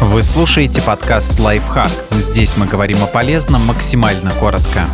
Вы слушаете подкаст «Лайфхак». Здесь мы говорим о полезном максимально коротко.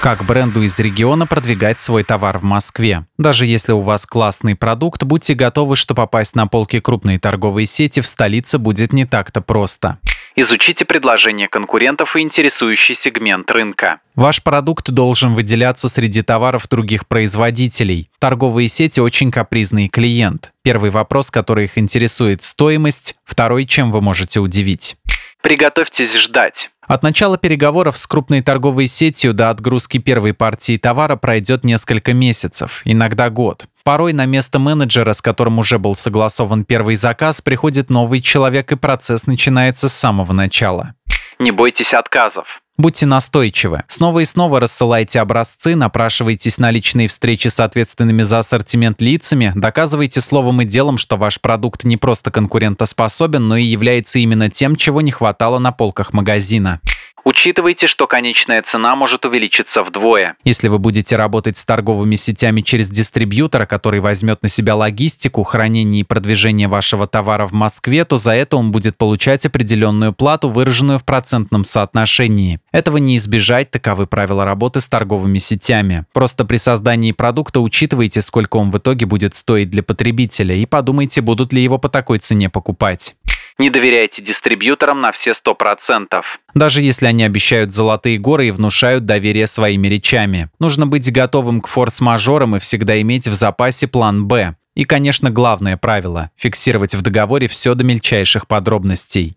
Как бренду из региона продвигать свой товар в Москве? Даже если у вас классный продукт, будьте готовы, что попасть на полки крупной торговой сети в столице будет не так-то просто. Изучите предложения конкурентов и интересующий сегмент рынка. Ваш продукт должен выделяться среди товаров других производителей. Торговые сети очень капризный клиент. Первый вопрос, который их интересует – стоимость. Второй – чем вы можете удивить. Приготовьтесь ждать. От начала переговоров с крупной торговой сетью до отгрузки первой партии товара пройдет несколько месяцев, иногда год. Порой на место менеджера, с которым уже был согласован первый заказ, приходит новый человек и процесс начинается с самого начала. Не бойтесь отказов. Будьте настойчивы. Снова и снова рассылайте образцы, напрашивайтесь на личные встречи с ответственными за ассортимент лицами, доказывайте словом и делом, что ваш продукт не просто конкурентоспособен, но и является именно тем, чего не хватало на полках магазина. Учитывайте, что конечная цена может увеличиться вдвое. Если вы будете работать с торговыми сетями через дистрибьютора, который возьмет на себя логистику, хранение и продвижение вашего товара в Москве, то за это он будет получать определенную плату, выраженную в процентном соотношении. Этого не избежать, таковы правила работы с торговыми сетями. Просто при создании продукта учитывайте, сколько он в итоге будет стоить для потребителя и подумайте, будут ли его по такой цене покупать. Не доверяйте дистрибьюторам на все 100%. Даже если они обещают золотые горы и внушают доверие своими речами. Нужно быть готовым к форс-мажорам и всегда иметь в запасе план «Б». И, конечно, главное правило – фиксировать в договоре все до мельчайших подробностей.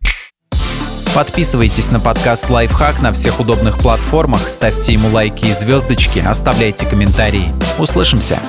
Подписывайтесь на подкаст «Лайфхак» на всех удобных платформах, ставьте ему лайки и звездочки, оставляйте комментарии. Услышимся!